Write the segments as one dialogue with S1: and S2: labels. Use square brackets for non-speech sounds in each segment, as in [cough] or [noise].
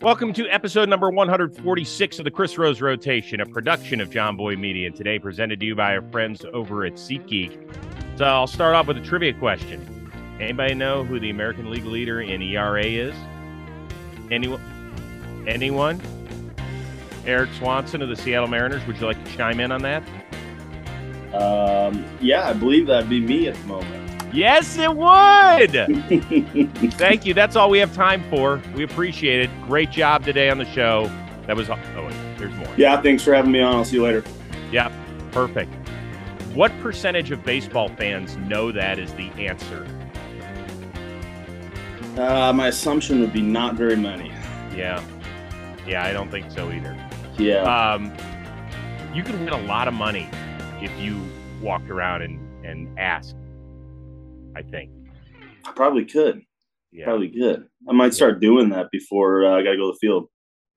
S1: Welcome to episode number 146 of the Chris Rose Rotation, a production of John Boy Media, and today presented to you by our friends over at SeatGeek. So I'll start off with a trivia question. Anybody know who the American League leader in ERA is? Anyone? Anyone? Erik Swanson of the Seattle Mariners. Would you like to chime in on that?
S2: Um, yeah, I believe that'd be me at the moment.
S1: Yes, it would. [laughs] Thank you. That's all we have time for. We appreciate it. Great job today on the show. That was. Oh, wait, there's more.
S2: Yeah, thanks for having me on. I'll see you later.
S1: Yeah, perfect. What percentage of baseball fans know that is the answer?
S2: Uh, my assumption would be not very many.
S1: Yeah. Yeah, I don't think so either.
S2: Yeah.
S1: Um, you could win a lot of money if you walked around and, and asked, I think.
S2: I probably could.
S1: Yeah.
S2: Probably could. I might start doing that before uh, I got to go to the field.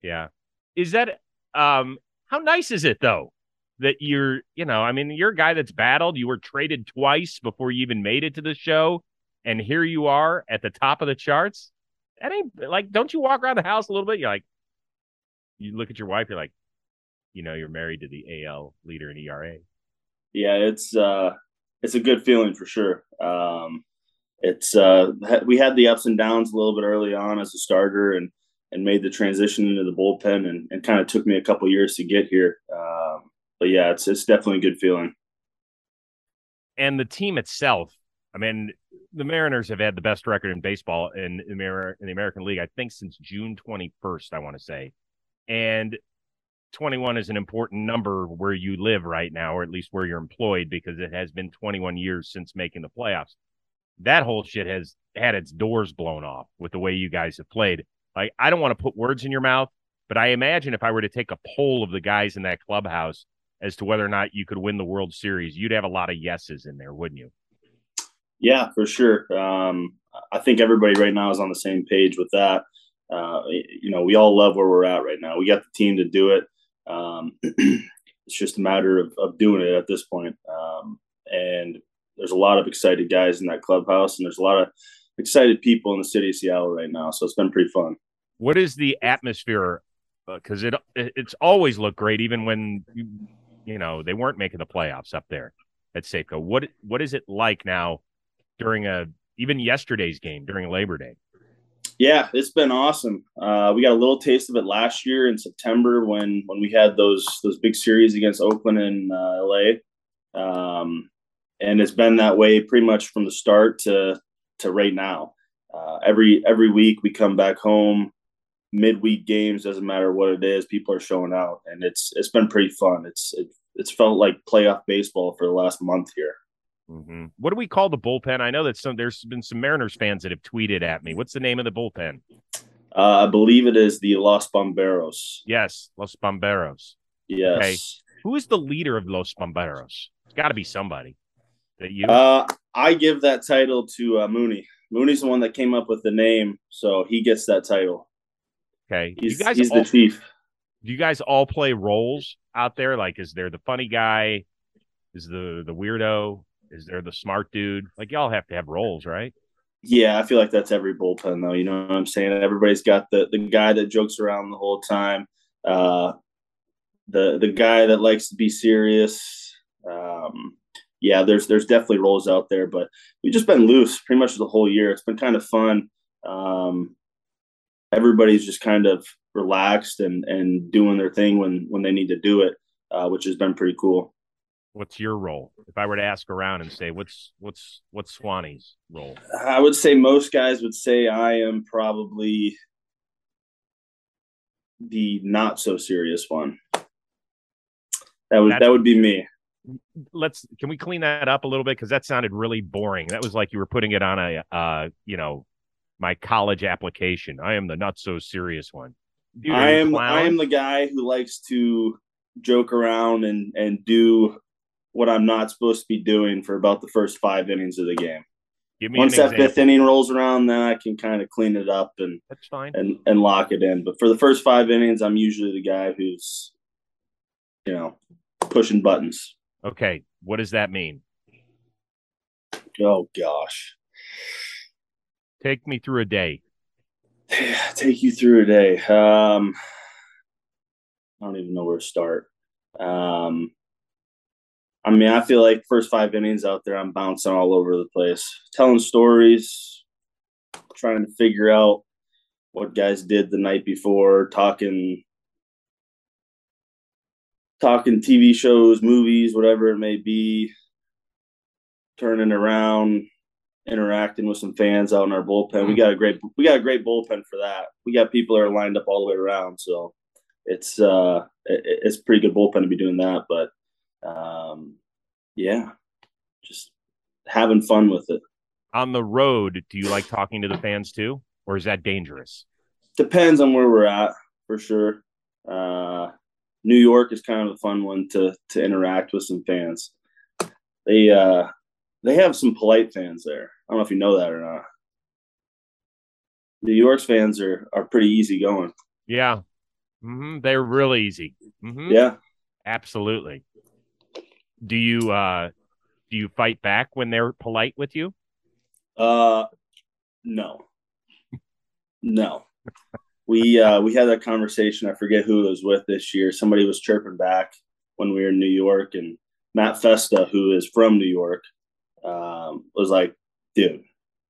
S1: Yeah. Is that um how nice is it though that you're, you know, I mean, you're a guy that's battled, you were traded twice before you even made it to the show and here you are at the top of the charts. That ain't like don't you walk around the house a little bit? You're like you look at your wife, you're like, you know, you're married to the AL leader in ERA.
S2: Yeah, it's uh, it's a good feeling for sure. Um, it's uh, we had the ups and downs a little bit early on as a starter, and and made the transition into the bullpen, and, and kind of took me a couple years to get here. Um, but yeah, it's it's definitely a good feeling.
S1: And the team itself, I mean, the Mariners have had the best record in baseball in, in, the, American League, I think, since June 21st, I want to say. And 21 is an important number where you live right now, or at least where you're employed, because it has been 21 years since making the playoffs. That whole shit has had its doors blown off with the way you guys have played. Like, I don't want to put words in your mouth, but I imagine if I were to take a poll of the guys in that clubhouse as to whether or not you could win the World Series, you'd have a lot of yeses in there, wouldn't you?
S2: Yeah, for sure. Um, I think everybody right now is on the same page with that. Uh, you know, we all love where we're at right now. We got the team to do it. Um, [clears throat] it's just a matter of, of doing it at this point. Um, and there's a lot of excited guys in that clubhouse, and there's a lot of excited people in the city of Seattle right now. So it's been pretty fun.
S1: What is the atmosphere? Because uh, it it's always looked great, even when you, you know they weren't making the playoffs up there at Safeco. What what is it like now during a even yesterday's game during Labor Day?
S2: Yeah, it's been awesome. Uh, we got a little taste of it last year in September when when we had those those big series against Oakland and uh, LA, um, and it's been that way pretty much from the start to to right now. Uh, every every week we come back home, midweek games doesn't matter what it is, people are showing out, and it's it's been pretty fun. It's it, it's felt like playoff baseball for the last month here.
S1: Mm-hmm. What do we call the bullpen? I know that some there's been some Mariners fans that have tweeted at me. What's the name of the bullpen?
S2: Uh, I believe it is the Los Bomberos.
S1: Yes, Los Bomberos.
S2: Yes. Okay.
S1: Who is the leader of Los Bomberos? It's got to be somebody. That you?
S2: Uh, I give that title to uh, Mooney. Mooney's the one that came up with the name, so he gets that title.
S1: Okay,
S2: he's, you guys he's all, the chief.
S1: Do you guys all play roles out there? Like, is there the funny guy? Is the the weirdo? Is there the smart dude? Like y'all have to have roles, right?
S2: Yeah, I feel like that's every bullpen though. You know what I'm saying? Everybody's got the the guy that jokes around the whole time, uh, the the guy that likes to be serious. Um, yeah, there's there's definitely roles out there, but we've just been loose pretty much the whole year. It's been kind of fun. Um, everybody's just kind of relaxed and and doing their thing when when they need to do it, uh, which has been pretty cool
S1: what's your role? If I were to ask around and say, what's what's what's Swanee's role?
S2: I would say most guys would say I am probably the not so serious one. That would That's, that would be me.
S1: Let's can we clean that up a little bit because that sounded really boring. That was like you were putting it on a uh, you know, my college application. I am the not so serious one.
S2: Dude, I am I am the guy who likes to joke around and and do what I'm not supposed to be doing for about the first five innings of the game. Once that example. fifth inning rolls around, then I can kind of clean it up and
S1: that's fine
S2: and and lock it in. But for the first five innings, I'm usually the guy who's, you know, pushing buttons.
S1: Okay, what does that mean?
S2: Oh gosh,
S1: take me through a day.
S2: take you through a day. Um, I don't even know where to start. Um, I mean, I feel like first five innings out there, I'm bouncing all over the place, telling stories, trying to figure out what guys did the night before, talking, talking TV shows, movies, whatever it may be, turning around, interacting with some fans out in our bullpen. We got a great, we got a great bullpen for that. We got people that are lined up all the way around, so it's uh, it, it's pretty good bullpen to be doing that. But um, yeah, just having fun with it.
S1: On the road, do you like talking to the fans too, or is that dangerous?
S2: Depends on where we're at, for sure. Uh, New York is kind of a fun one to to interact with some fans. They uh, they have some polite fans there. I don't know if you know that or not. New York's fans are are pretty easygoing.
S1: Yeah, mm-hmm. they're really easy. Mm-hmm.
S2: Yeah,
S1: absolutely. Do you uh do you fight back when they're polite with you?
S2: Uh, no, no. we uh we had that conversation. I forget who it was with this year. Somebody was chirping back when we were in New York, and Matt Festa, who is from New York, um, was like, "Dude,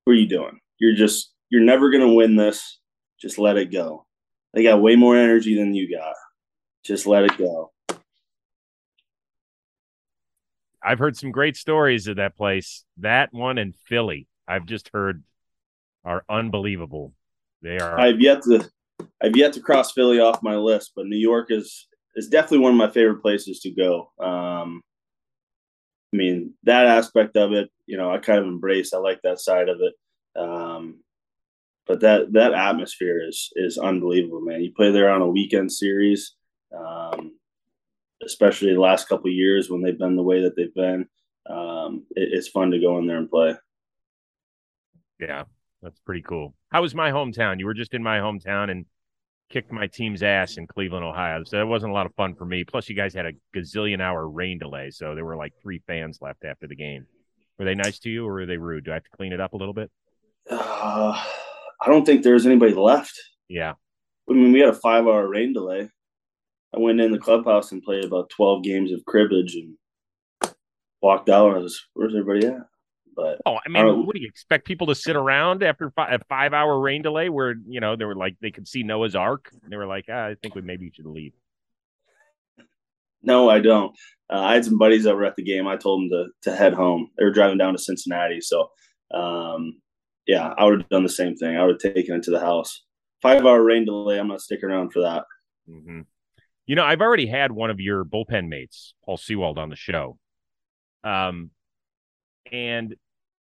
S2: what are you doing? You're just you're never gonna win this. Just let it go. They got way more energy than you got. Just let it go."
S1: I've heard some great stories of that place. That one in Philly, I've just heard are unbelievable. They are.
S2: I've yet to, I've yet to cross Philly off my list, but New York is is definitely one of my favorite places to go. Um, I mean, that aspect of it, you know, I kind of embrace. I like that side of it. Um, but that that atmosphere is is unbelievable, man. You play there on a weekend series. Um, especially the last couple years when they've been the way that they've been. Um, it, it's fun to go in there and play.
S1: Yeah, that's pretty cool. How was my hometown? You were just in my hometown and kicked my team's ass in Cleveland, Ohio. So that wasn't a lot of fun for me. Plus, you guys had a gazillion hour rain delay, so there were like three fans left after the game. Were they nice to you, or were they rude? Do I have to clean it up a little bit?
S2: Uh, I don't think there's anybody left.
S1: Yeah.
S2: I mean, we had a five hour rain delay. I went in the clubhouse and played about 12 games of cribbage and walked out. I was, where's everybody at? But
S1: oh, I mean, I what do you expect people to sit around after a five hour rain delay where, you know, they were like, they could see Noah's Ark? and They were like, ah, I think we maybe should leave.
S2: No, I don't. Uh, I had some buddies that were at the game. I told them to, to head home. They were driving down to Cincinnati. So, um, yeah, I would have done the same thing. I would have taken it to the house. Five hour rain delay. I'm not sticking around for that.
S1: Mm-hmm. You know, I've already had one of your bullpen mates, Paul Sewald, on the show. Um, and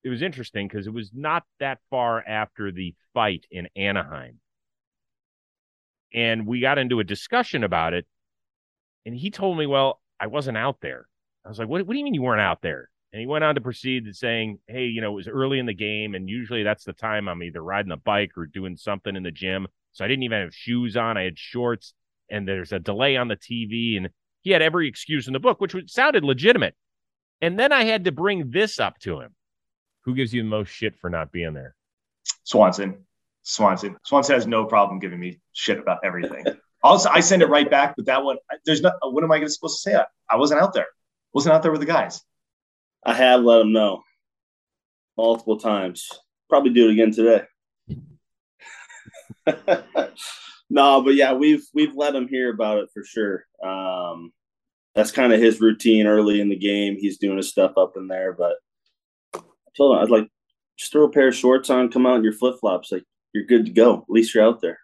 S1: it was interesting because it was not that far after the fight in Anaheim. And we got into a discussion about it. And he told me, Well, I wasn't out there. I was like, What, what do you mean you weren't out there? And he went on to proceed to saying, Hey, you know, it was early in the game. And usually that's the time I'm either riding a bike or doing something in the gym. So I didn't even have shoes on. I had shorts and there's a delay on the TV. And he had every excuse in the book, which sounded legitimate. And then I had to bring this up to him. Who gives you the most shit for not being there?
S3: Swanson. Swanson. Swanson has no problem giving me shit about everything. also, I send it right back, but that one, there's not, uh, what am I supposed to say? I, I wasn't out there. Wasn't out there with the guys.
S2: I have let him know multiple times. Probably do it again today. [laughs] no, but yeah, we've we've let him hear about it for sure. Um, that's kind of his routine early in the game. He's doing his stuff up in there, but I told him I'd like just throw a pair of shorts on, come out in your flip flops, like you're good to go. At least you're out there.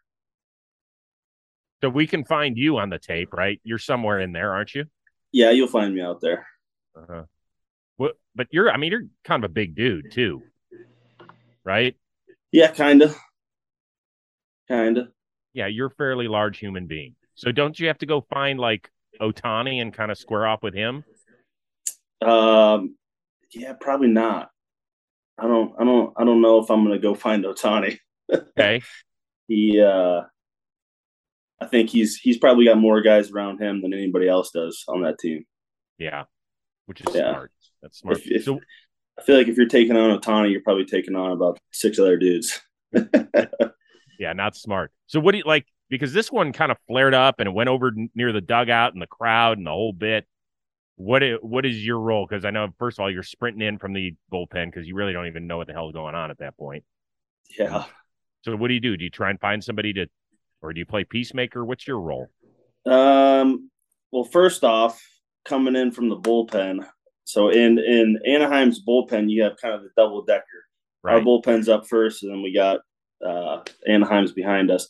S1: So we can find you on the tape, right? You're somewhere in there, aren't you?
S2: Yeah, you'll find me out there.
S1: Uh-huh. Well, but you're, I mean, you're kind of a big dude too, right?
S2: Yeah, kinda, kind of.
S1: Yeah, you're a fairly large human being. So don't you have to go find like Ohtani and kind of square off with him?
S2: Um, yeah, probably not. I don't, I don't, I don't know if I'm going to go find Ohtani.
S1: Okay. [laughs]
S2: he, uh, I think he's he's probably got more guys around him than anybody else does on that team.
S1: Yeah, which is yeah. smart. That's smart.
S2: If, if, so, I feel like if you're taking on Ohtani, you're probably taking on about six other dudes. [laughs]
S1: Yeah, not smart. So what do you like? Because this one kind of flared up and it went over near the dugout and the crowd and the whole bit. What is, what is your role? Because I know first of all you're sprinting in from the bullpen because you really don't even know what the hell's going on at that point.
S2: Yeah.
S1: So what do you do? Do you try and find somebody to, or do you play peacemaker? What's your role?
S2: Um. Well, first off, coming in from the bullpen. So in in Anaheim's bullpen, you have kind of the double decker. Right. Our bullpen's up first, and then we got uh, Anaheim's behind us.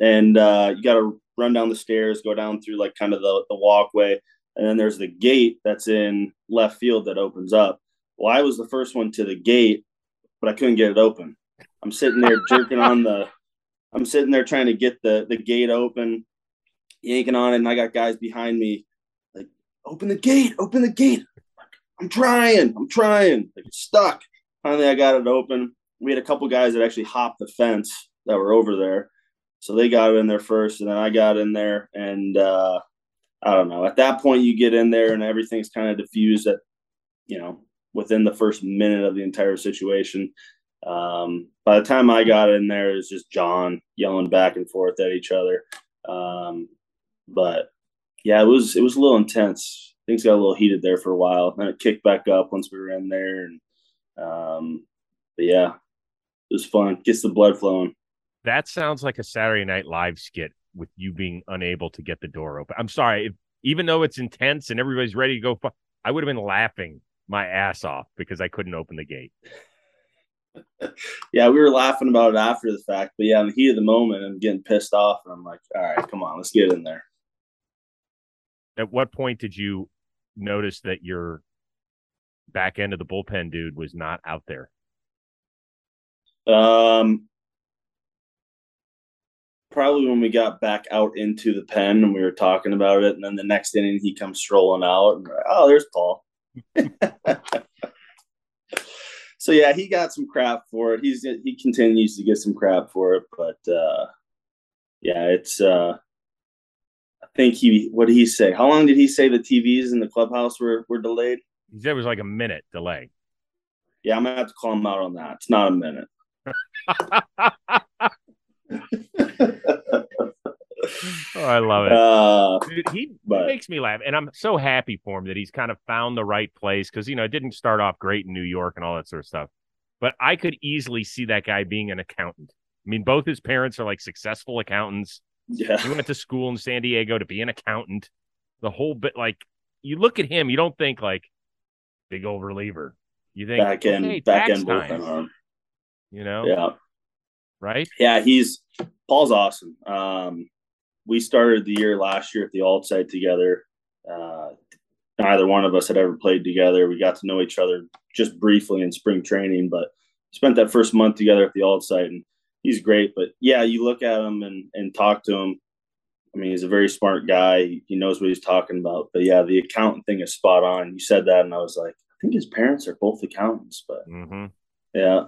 S2: And uh, you got to run down the stairs, go down through like kind of the, the walkway, and then there's the gate that's in left field that opens up. Well, I was the first one to the gate, but I couldn't get it open. I'm sitting there jerking on the. [laughs] I'm sitting there trying to get the the gate open, yanking on it, and I got guys behind me, like, "Open the gate! Open the gate!" I'm trying. I'm trying. Like it's stuck. Finally, I got it open. We had a couple guys that actually hopped the fence that were over there, so they got in there first, and then I got in there, and uh, I don't know. At that point, you get in there, and everything's kind of diffused. At you know, within the first minute of the entire situation. Um, by the time I got in there, it was just John yelling back and forth at each other. Um, but yeah, it was it was a little intense. Things got a little heated there for a while. and it kicked back up once we were in there, and um, but yeah, it was fun. Gets the blood flowing.
S1: That sounds like a Saturday Night Live skit with you being unable to get the door open. I'm sorry, if, even though it's intense and everybody's ready to go, I would have been laughing my ass off because I couldn't open the gate. [laughs]
S2: yeah, we were laughing about it after the fact, but yeah, in the heat of the moment, I'm getting pissed off, and I'm like, all right, come on, let's get in there.
S1: At what point did you notice that your back end of the bullpen dude was not out there?
S2: Um, probably when we got back out into the pen and we were talking about it, and then the next inning he comes strolling out, and oh, there's Paul. [laughs] so yeah, he got some crap for it. He's he continues to get some crap for it, but uh, yeah, it's. Uh, I think he. What did he say? How long did he say the TVs in the clubhouse were were delayed?
S1: He said it was like a minute delay.
S2: Yeah, I'm gonna have to call him out on that. It's not a minute.
S1: Oh, I love it. Uh, Dude, he, but, makes me laugh, and I'm so happy for him that he's kind of found the right place because you know it didn't start off great in New York and all that sort of stuff. But I could easily see that guy being an accountant. I mean, both his parents are like successful accountants.
S2: Yeah,
S1: he went to school in San Diego to be an accountant. The whole bit, like you look at him, you don't think like big old reliever. You think
S2: back end, okay, back end bullpen
S1: You know,
S2: yeah,
S1: right?
S2: Yeah, he's Paul's awesome. Um, we started the year last year at the alt site together. Uh, neither one of us had ever played together. We got to know each other just briefly in spring training, but spent that first month together at the alt site, and he's great. But yeah, you look at him and and talk to him. I mean, he's a very smart guy. He knows what he's talking about. But yeah, the accountant thing is spot on. You said that, and I was like, I think his parents are both accountants. But
S1: mm-hmm.
S2: yeah,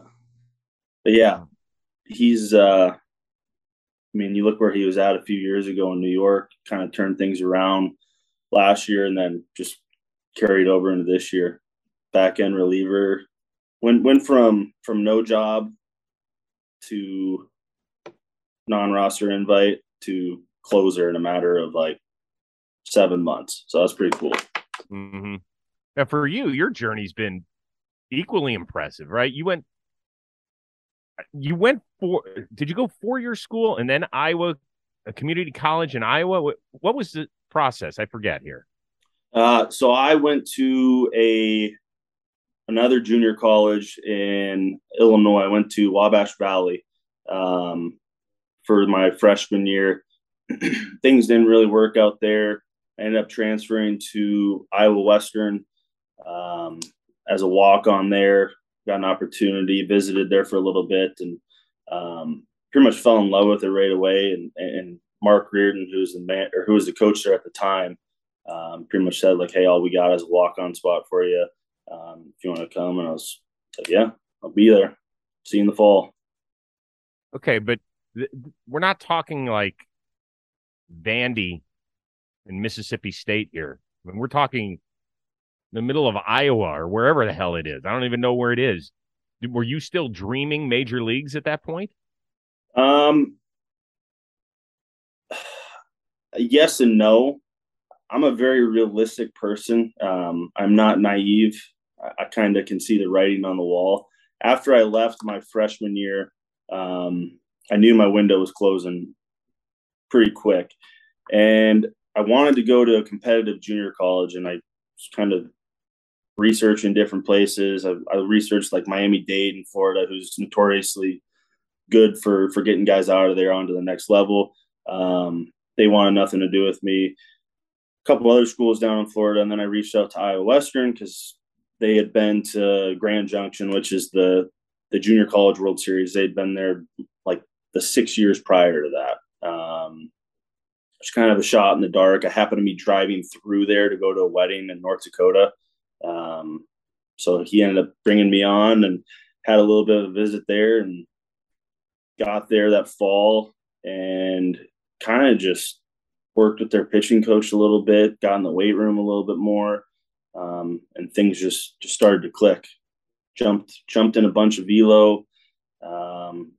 S2: but yeah, he's uh I mean, you look where he was at a few years ago in New York, kind of turned things around last year and then just carried over into this year. Back end reliever. Went went from from no job to non roster invite to closer in a matter of like seven months. So that's pretty cool.
S1: Mm-hmm. Now for you, your journey's been equally impressive, right? You went you went for did you go four year school and then Iowa a community college in Iowa? What, what was the process? I forget here.
S2: Uh, so I went to a another junior college in Illinois. I went to Wabash Valley um, for my freshman year. [clears throat] Things didn't really work out there. I ended up transferring to Iowa Western um, as a walk on there got an opportunity, visited there for a little bit, and um, pretty much fell in love with it right away. And, and Marc Rardin, who was the man or who was the coach there at the time, um, pretty much said like, "Hey, all we got is a walk-on spot for you. Um, if you want to come." And I was like, "Yeah, I'll be there. See you in the fall."
S1: Okay, but th- we're not talking like Vandy and Mississippi State here. I mean, we're talking the middle of Iowa or wherever the hell it is. I don't even know where it is. Were you still dreaming major leagues at that point?
S2: Um, [sighs] yes and no. I'm a very realistic person. Um, I'm not naive. I, I kind of can see the writing on the wall. After I left my freshman year, um, I knew my window was closing pretty quick, and I wanted to go to a competitive junior college, and I kind of researching different places. I, I researched like Miami Dade in Florida, who's notoriously good for for getting guys out of there onto the next level. Um, they wanted nothing to do with me. A couple other schools down in Florida, and then I reached out to Iowa Western because they had been to Grand Junction, which is the the Junior College World Series. They'd been there like the six years prior to that. Um, it's kind of a shot in the dark. I happened to be driving through there to go to a wedding in North Dakota. Um, so he ended up bringing me on and had a little bit of a visit there and got there that fall and kind of just worked with their pitching coach a little bit, got in the weight room a little bit more, um, and things just just started to click. Jumped jumped in a bunch of velo, um,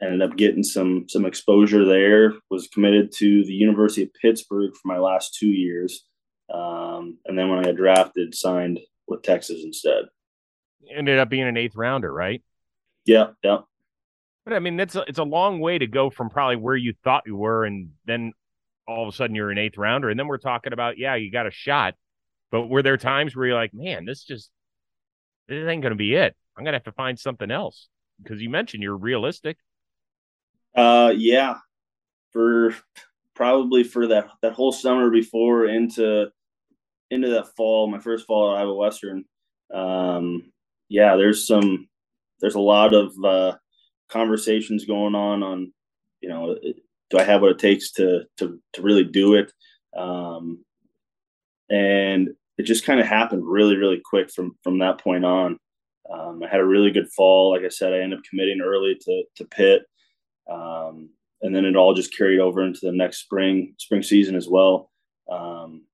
S2: ended up getting some some exposure there. Was committed to the University of Pittsburgh for my last two years, um, and then when I got drafted, signed with Texas instead.
S1: Ended up being an eighth rounder, right?
S2: Yeah, yeah.
S1: But I mean, that's a, it's a long way to go from probably where you thought you were, and then all of a sudden you're an eighth rounder, and then we're talking about yeah, you got a shot. But were there times where you're like, man, this just this ain't going to be it. I'm going to have to find something else because you mentioned you're realistic.
S2: Uh, yeah, for probably for that that whole summer before into into that fall, my first fall at Iowa Western. Um, yeah, there's some there's a lot of uh, conversations going on on you know do I have what it takes to to to really do it, um, and it just kind of happened really really quick from from that point on. Um, I had a really good fall. Like I said, I ended up committing early to to Pitt, um, and then it all just carried over into the next spring spring season as well. Um,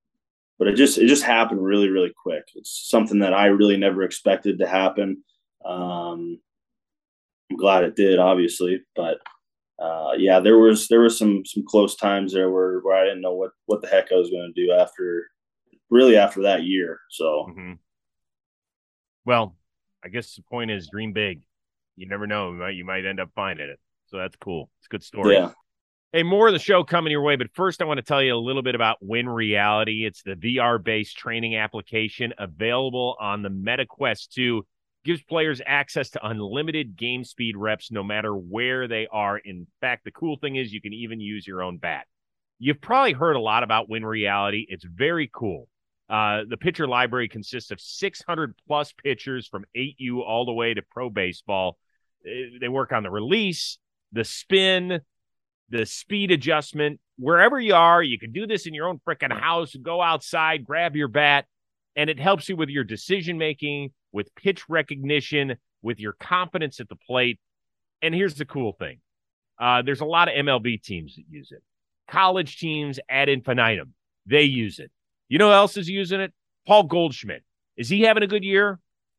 S2: but it just it just happened really really quick. It's something that I really never expected to happen. Um, I'm glad it did, obviously, but uh, yeah, there was there was some some close times there where where I didn't know what what the heck I was going to do after really after that year. So,
S1: mm-hmm. well, I guess the point is dream big. You never know, you might, you might end up finding it. So that's cool. It's a good story.
S2: Yeah.
S1: Hey, more of the show coming your way, but first I want to tell you a little bit about Win Reality. It's the VR-based training application available on the MetaQuest 2 gives players access to unlimited game speed reps no matter where they are. In fact, the cool thing is you can even use your own bat. You've probably heard a lot about Win Reality. It's very cool. Uh, the pitcher library consists of 600 plus pitchers from 8U all the way to pro baseball. Uh, they work on the release, the spin, the speed adjustment. Wherever you are, you can do this in your own freaking house. Go outside, grab your bat, and it helps you with your decision making, with pitch recognition, with your confidence at the plate. And here's the cool thing uh, there's a lot of MLB teams that use it. College teams ad infinitum, they use it. You know who else is using it? Paul Goldschmidt. Is he having a good year?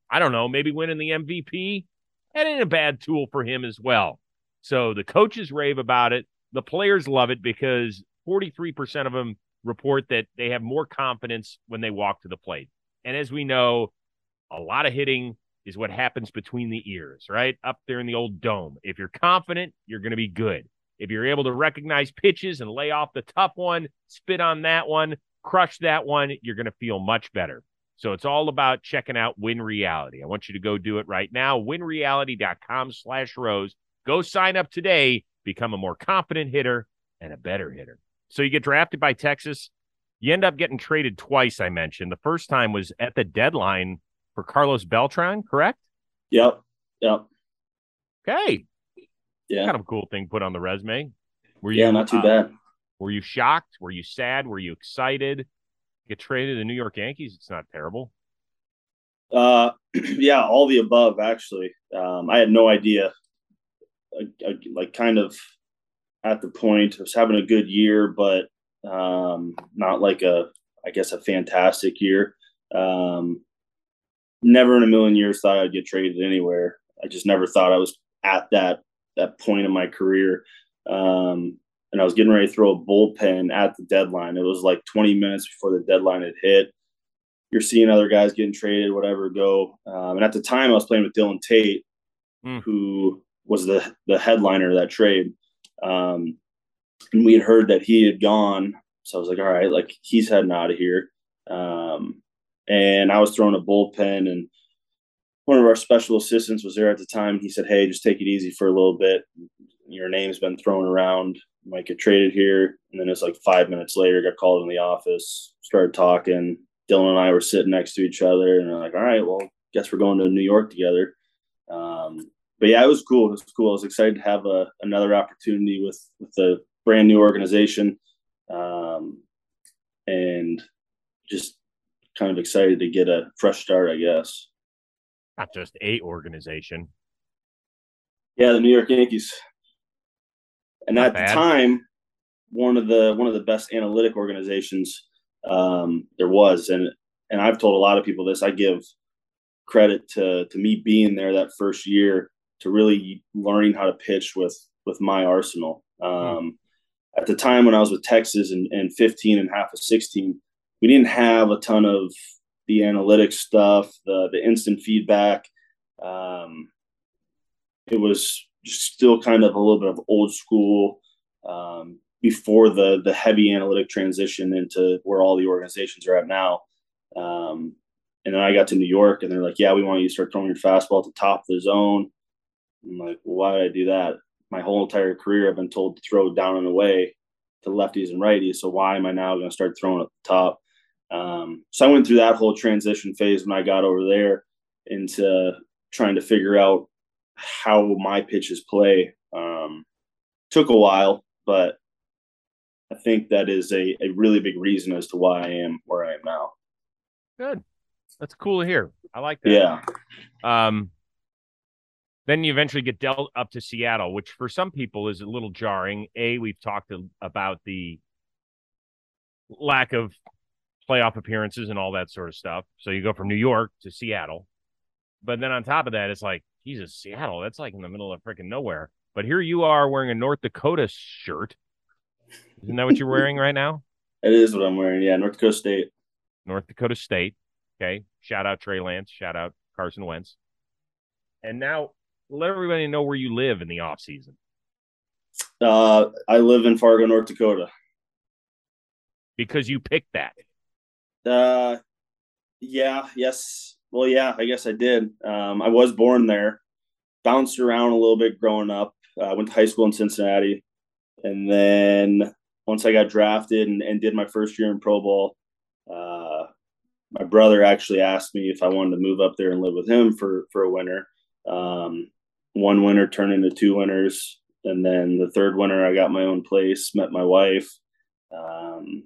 S1: I don't know. Maybe winning the MVP. That ain't a bad tool for him as well. So the coaches rave about it. The players love it because 43% of them report that they have more confidence when they walk to the plate. And as we know, a lot of hitting is what happens between the ears, right? Up there in the old dome. If you're confident, you're going to be good. If you're able to recognize pitches and lay off the tough one, spit on that one, crush that one, you're going to feel much better. So it's all about checking out Win Reality. I want you to go do it right now. WinReality.com slash rose. Go sign up today. Become a more confident hitter and a better hitter. So you get drafted by Texas. You end up getting traded twice, I mentioned. The first time was at the deadline for Carlos Beltran, correct?
S2: Yep. Yep.
S1: Okay.
S2: Yeah.
S1: Kind of a cool thing put on the resume.
S2: Were you, yeah, not too uh, bad.
S1: Were you shocked? Were you sad? Were you excited? Get traded to the New York Yankees? It's not terrible.
S2: Uh, [clears throat] yeah, all the above. Actually, um, I had no idea. I, I, like, kind of at the point, I was having a good year, but um, not like a, I guess, a fantastic year. Um, never in a million years thought I'd get traded anywhere. I just never thought I was at that that point in my career. Um, and I was getting ready to throw a bullpen at the deadline. It was like 20 minutes before the deadline had hit. You're seeing other guys getting traded, whatever, go. Um, and at the time, I was playing with Dylan Tate, mm. who was the the headliner of that trade. Um, and we had heard that he had gone, so I was like, all right, like he's heading out of here. Um, and I was throwing a bullpen, and one of our special assistants was there at the time. He said, "Hey, just take it easy for a little bit. Your name's been thrown around. You might get traded here." And then it's like five minutes later, got called in the office, started talking. Dylan and I were sitting next to each other, and like, "All right, well, guess we're going to New York together." Um, but yeah, it was cool. It was cool. I was excited to have a, another opportunity with with a brand new organization, um, and just kind of excited to get a fresh start, I guess.
S1: Not just a organization.
S2: Yeah, the New York Yankees. And Not at bad. the time, one of the one of the best analytic organizations um, there was, and and I've told a lot of people this. I give credit to to me being there that first year to really learning how to pitch with with my arsenal. Um, mm. At the time when I was with Texas and, and 15 and half of 16, we didn't have a ton of the analytics stuff, the the instant feedback. Um, it was still kind of a little bit of old school um, before the the heavy analytic transition into where all the organizations are at now. Um, and then I got to New York, and they're like, "Yeah, we want you to start throwing your fastball at the top of the zone." I'm like, well, "Why did I do that? My whole entire career, I've been told to throw down and away to lefties and righties. So why am I now going to start throwing at the top?" Um, so I went through that whole transition phase when I got over there into trying to figure out how my pitches play. Um, took a while, but I think that is a, a really big reason as to why I am where I am now.
S1: Good. That's cool to hear. I like that.
S2: Yeah.
S1: Um, then you eventually get dealt up to Seattle, which for some people is a little jarring. A, we've talked about the lack of playoff appearances and all that sort of stuff. So you go from New York to Seattle. But then on top of that, it's like, Jesus, Seattle, that's like in the middle of freaking nowhere. But here you are wearing a North Dakota shirt. Isn't that what you're wearing right now? [laughs]
S2: It is what I'm wearing. Yeah, North Dakota State.
S1: North Dakota State. Okay. Shout out Trey Lance. Shout out Carson Wentz. And now let everybody know where you live in the off season.
S2: Uh, I live in Fargo, North Dakota.
S1: Because you picked that.
S2: Uh, yeah, yes. Well, yeah, I guess I did. Um, I was born there, bounced around a little bit growing up. I uh, went to high school in Cincinnati. And then once I got drafted and, and did my first year in pro ball, uh, my brother actually asked me if I wanted to move up there and live with him for, for a winter. Um, one winter turned into two winters. And then the third winter, I got my own place, met my wife. Um,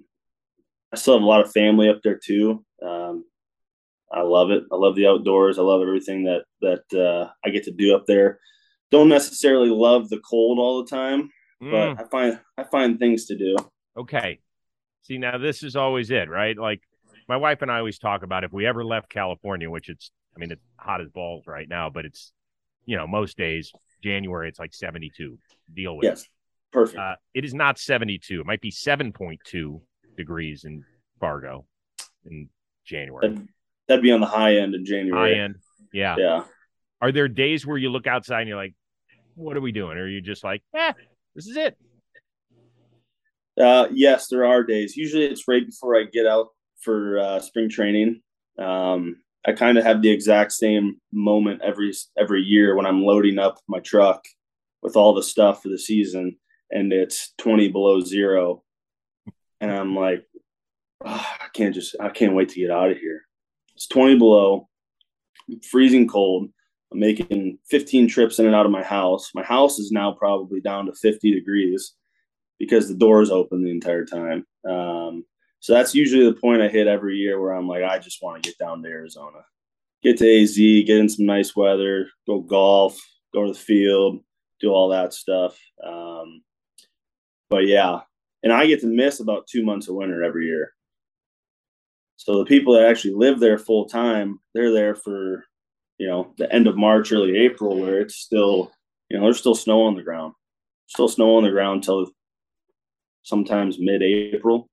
S2: I still have a lot of family up there too. Um, I love it. I love the outdoors. I love everything that that uh, I get to do up there. Don't necessarily love the cold all the time, mm. but I find I find things to do.
S1: Okay. See, now this is always it, right? Like my wife and I always talk about if we ever left California, which it's I mean it's hot as balls right now, but it's you know most days January it's like 72. Deal with
S2: yes.
S1: it.
S2: Perfect.
S1: Uh, it is not 72. It might be 7.2 degrees in Fargo in January.
S2: That'd, that'd, be on the high end in January.
S1: High end. Yeah.
S2: Yeah.
S1: Are there days where you look outside and you're like, what are we doing? Or are you just like, eh, this is it?
S2: Uh, yes, there are days. Usually it's right before I get out for uh, spring training. Um, I kind of have the exact same moment every every year when I'm loading up my truck with all the stuff for the season, and it's 20 below zero, and I'm like, oh, I can't just, I can't wait to get out of here. It's 20 below, freezing cold. I'm making 15 trips in and out of my house. My house is now probably down to 50 degrees because the door is open the entire time. Um, so that's usually the point I hit every year where I'm like, I just want to get down to Arizona, get to AZ, get in some nice weather, go golf, go to the field, do all that stuff. Um, but yeah, and I get to miss about two months of winter every year. So the people that actually live there full time, they're there for, you know, the end of March, early April, where it's still, you know, there's still snow on the ground, still snow on the ground till sometimes mid-April.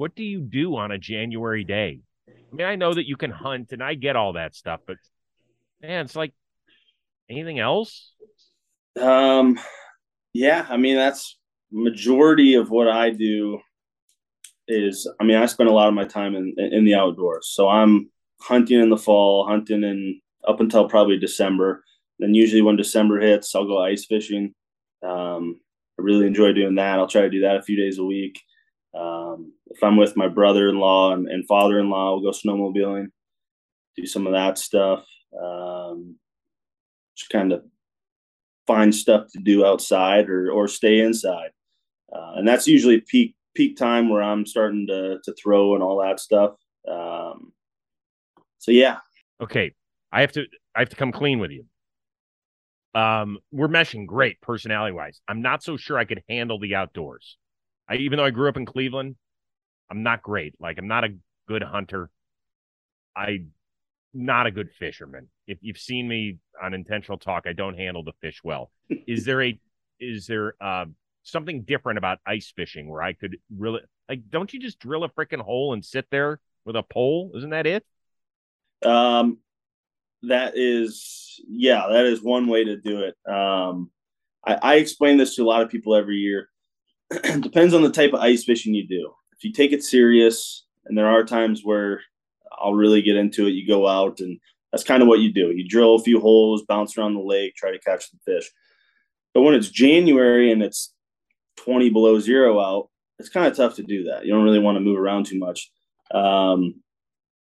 S1: What do you do on a January day? I mean, I know that you can hunt and I get all that stuff, but man, it's like anything else?
S2: Um, yeah, I mean that's majority of what I do is I mean I spend a lot of my time in in the outdoors. So I'm hunting in the fall, hunting in up until probably December. Then usually when December hits, I'll go ice fishing. Um, I really enjoy doing that. I'll try to do that a few days a week. Um, if I'm with my brother-in-law and, and father-in-law, we'll go snowmobiling, do some of that stuff. Um, just kind of find stuff to do outside or or stay inside, uh, and that's usually peak peak time where I'm starting to to throw and all that stuff. Um, so yeah.
S1: Okay, I have to I have to come clean with you. Um, we're meshing great personality wise. I'm not so sure I could handle the outdoors. I even though I grew up in Cleveland, I'm not great. Like I'm not a good hunter. I not a good fisherman. If you've seen me on intentional talk, I don't handle the fish well. is there a is there uh, something different about ice fishing where I could really like don't you just drill a freaking hole and sit there with a pole? Isn't that it?
S2: Um that is yeah, that is one way to do it. Um I, I explain this to a lot of people every year. [clears throat] Depends on the type of ice fishing you do. If you take it serious, and there are times where I'll really get into it. You go out and that's kind of what you do. You drill a few holes, bounce around the lake, try to catch the fish. But when it's January and it's 20 below zero out, it's kind of tough to do that. You don't really want to move around too much. Um,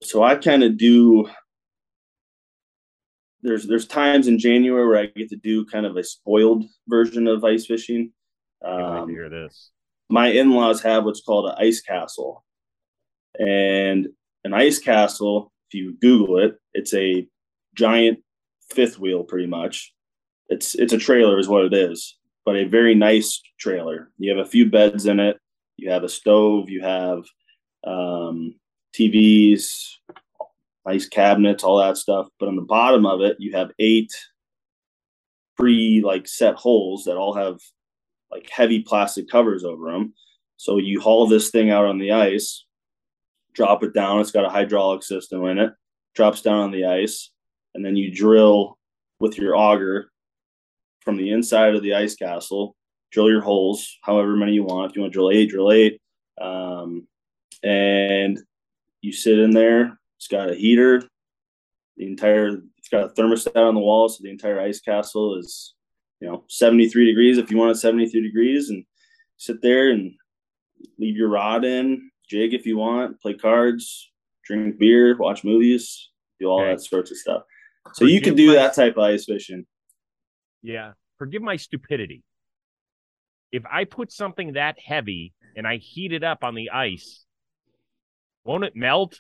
S2: so I kind of do. There's there's times in January where I get to do kind of a spoiled version of ice fishing.
S1: Um, hear this.
S2: My in-laws have what's called an ice castle, and an ice castle, if you Google it, it's a giant fifth wheel pretty much. It's it's a trailer is what it is, but a very nice trailer. You have a few beds in it. You have a stove. You have um, TVs, nice cabinets, all that stuff. But on the bottom of it, you have eight pre like set holes that all have like heavy plastic covers over them. So you haul this thing out on the ice, drop it down. It's got a hydraulic system in it, drops down on the ice, and then you drill with your auger from the inside of the ice castle, drill your holes, however many you want. If you want to drill eight, drill eight. Um, and you sit in there. It's got a heater. The entire, it's got a thermostat on the wall. So the entire ice castle is, you know, 73 degrees if you want it 73 degrees and sit there and leave your rod in, jig if you want, play cards, drink beer, watch movies, do all okay. that sorts of stuff. So Forgive you can do my, that type of ice fishing.
S1: Yeah. Forgive my stupidity. If I put something that heavy and I heat it up on the ice, won't it melt?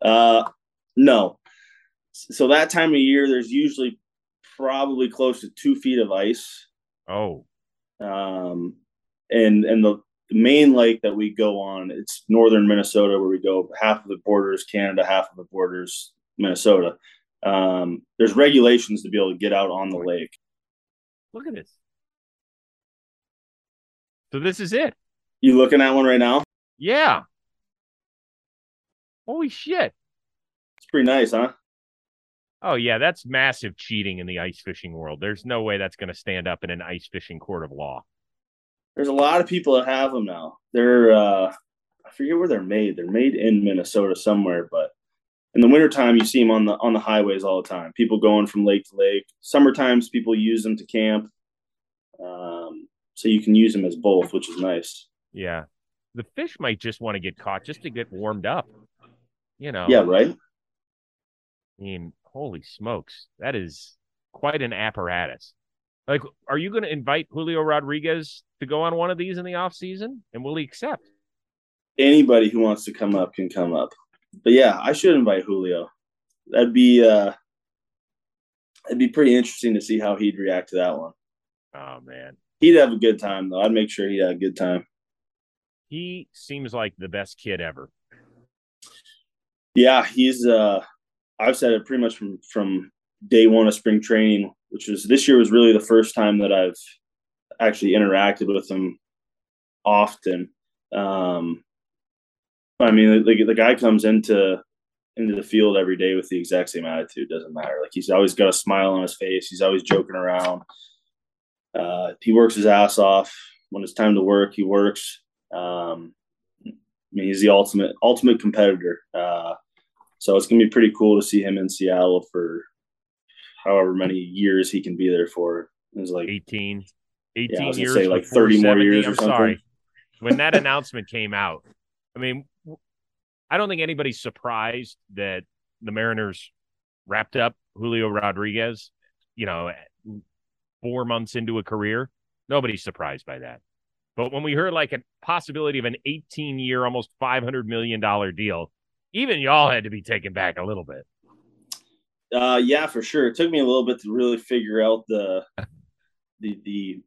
S2: Uh no. So that time of year there's usually probably close to two feet of ice.
S1: Oh.
S2: Um and and the the main lake that we go on, it's northern Minnesota, where we go half of the borders Canada, half of the borders Minnesota. Um, there's regulations to be able to get out on the lake.
S1: Look at this. So this is it.
S2: You looking at one right now?
S1: Yeah. Holy shit.
S2: It's pretty nice, huh?
S1: Oh yeah, that's massive cheating in the ice fishing world. There's no way that's going to stand up in an ice fishing court of law
S2: there's a lot of people that have them now. They're uh, I forget where they're made. They're made in Minnesota somewhere, but in the wintertime you see them on the on the highways all the time. People going from lake to lake. Summer times people use them to camp. Um, so you can use them as both, which is nice.
S1: Yeah. The fish might just want to get caught just to get warmed up. You know.
S2: Yeah, right.
S1: I mean, holy smokes. That is quite an apparatus. Like, are you going to invite Julio Rodriguez to go on one of these in the off season, and will he accept?
S2: Anybody who wants to come up can come up. But yeah, I should invite Julio. That'd be uh, it'd be pretty interesting to see how he'd react to that one.
S1: Oh man,
S2: he'd have a good time though. I'd make sure he had a good time.
S1: He seems like the best kid ever.
S2: Yeah, he's. uh I've said it pretty much from from day one of spring training, which was this year was really the first time that I've actually interacted with him often. Um, I mean, the, the guy comes into into the field every day with the exact same attitude. Doesn't matter. Like he's always got a smile on his face. He's always joking around. Uh, he works his ass off. When it's time to work, he works. Um, I mean, he's the ultimate ultimate competitor. Uh, so it's gonna be pretty cool to see him in Seattle for however many years he can be there for. It was like
S1: 18, 18
S2: yeah,
S1: years,
S2: say like 30 more years
S1: I'm
S2: or something.
S1: sorry. When that [laughs] announcement came out, I mean, I don't think anybody's surprised that the Mariners wrapped up Julio Rodriguez, you know, four months into a career. Nobody's surprised by that. But when we heard like a possibility of an 18 year, almost $500 million deal, even y'all had to be taken back a little bit.
S2: Uh, yeah, for sure. It took me a little bit to really figure out the, [laughs] the, the,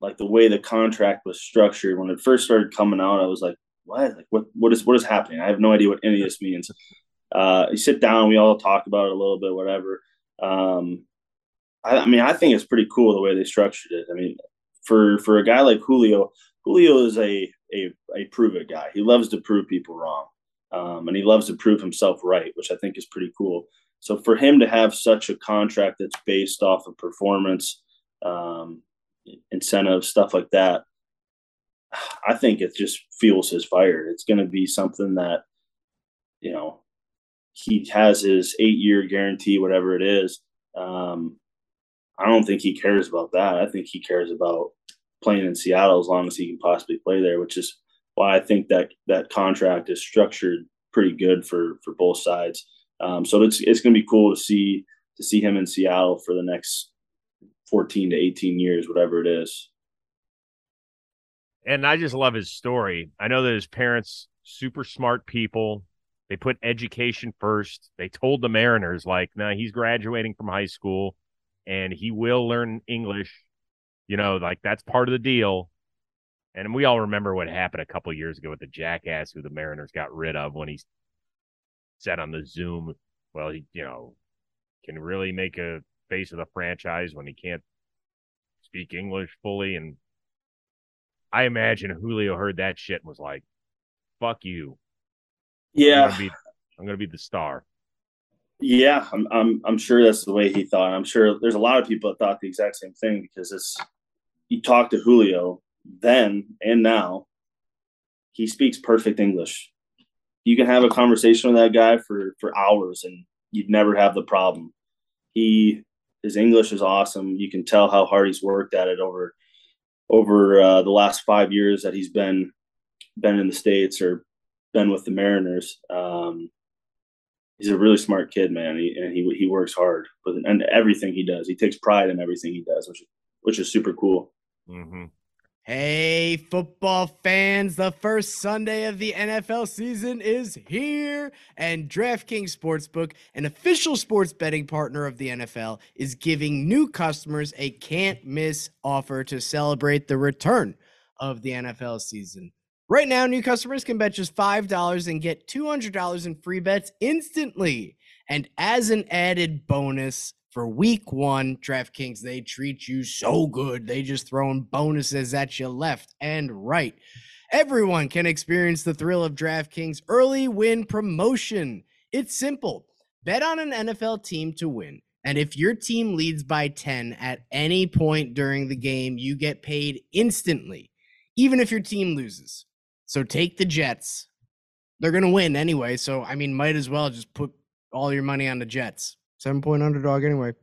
S2: like the way the contract was structured. When it first started coming out, I was like, what? Like, what, what is, what is happening? I have no idea what any of this means. Uh, you sit down, we all talk about it a little bit, whatever. Um, I, I mean, I think it's pretty cool the way they structured it. I mean, for for a guy like Julio, Julio is a a, a prove it guy. He loves to prove people wrong, um, and he loves to prove himself right, which I think is pretty cool. So for him to have such a contract that's based off of performance, um, incentives, stuff like that, I think it just fuels his fire. It's going to be something that, you know, he has his eight year guarantee, whatever it is. Um, I don't think he cares about that. I think he cares about playing in Seattle as long as he can possibly play there, which is why I think that that contract is structured pretty good for for both sides. Um, so it's it's going to be cool to see to see him in Seattle for the next 14 to 18 years, whatever it is.
S1: And I just love his story. I know that his parents, super smart people, they put education first. They told the Mariners, like, no, nah, he's graduating from high school and he will learn English. You know, like that's part of the deal. And we all remember what happened a couple years ago with the jackass who the Mariners got rid of when he said on the Zoom, well, he, you know, can really make a face of the franchise when he can't speak English fully. And I imagine Julio heard that shit and was like, fuck you.
S2: Yeah.
S1: I'm gonna be, I'm gonna be the star.
S2: Yeah, I'm, I'm, I'm sure that's the way he thought. I'm sure there's a lot of people that thought the exact same thing because it's, you talk to Julio then and now, he speaks perfect English. You can have a conversation with that guy for, for hours and you'd never have the problem. He, his English is awesome. You can tell how hard he's worked at it over, over uh, the last five years that he's been, been in the States or been with the Mariners. Um, he's a really smart kid, man. He, and he he works hard, and everything he does, he takes pride in everything he does, which which is super cool.
S1: Mm-hmm.
S4: Hey, football fans, the first Sunday of the NFL season is here, and DraftKings Sportsbook, an official sports betting partner of the NFL, is giving new customers a can't miss offer to celebrate the return of the NFL season. Right now, new customers can bet just $5 and get $200 in free bets instantly. And as an added bonus for week one, DraftKings, they treat you so good. They just throwing bonuses at you left and right. Everyone can experience the thrill of DraftKings early win promotion. It's simple bet on an NFL team to win. And if your team leads by 10 at any point during the game, you get paid instantly, even if your team loses. So take the Jets. They're going to win anyway. So, I mean, might as well just put all your money on the Jets. Seven point underdog anyway.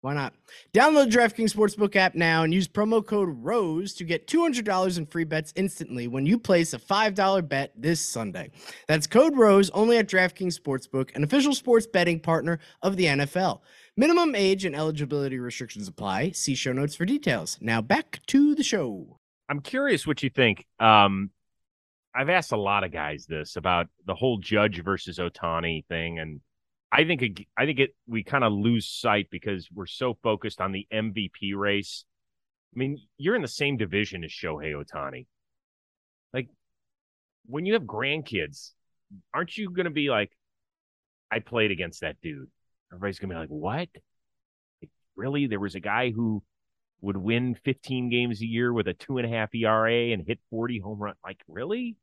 S4: Why not? Download the DraftKings Sportsbook app now and use promo code ROSE to get $200 in free bets instantly when you place a $5 bet this Sunday. That's code ROSE only at DraftKings Sportsbook, an official sports betting partner of the NFL. Minimum age and eligibility restrictions apply. See show notes for details. Now back to the show.
S1: I'm curious what you think. Um, I've asked a lot of guys this about the whole Judge versus Ohtani thing, and I think I think it we kind of lose sight because we're so focused on the MVP race. I mean, you're in the same division as Shohei Ohtani. Like when you have grandkids, aren't you going to be like, I played against that dude? Everybody's going to be like, what? Like, really? There was a guy who would win 15 games a year with a two and a half ERA and hit 40 home run. Like, really?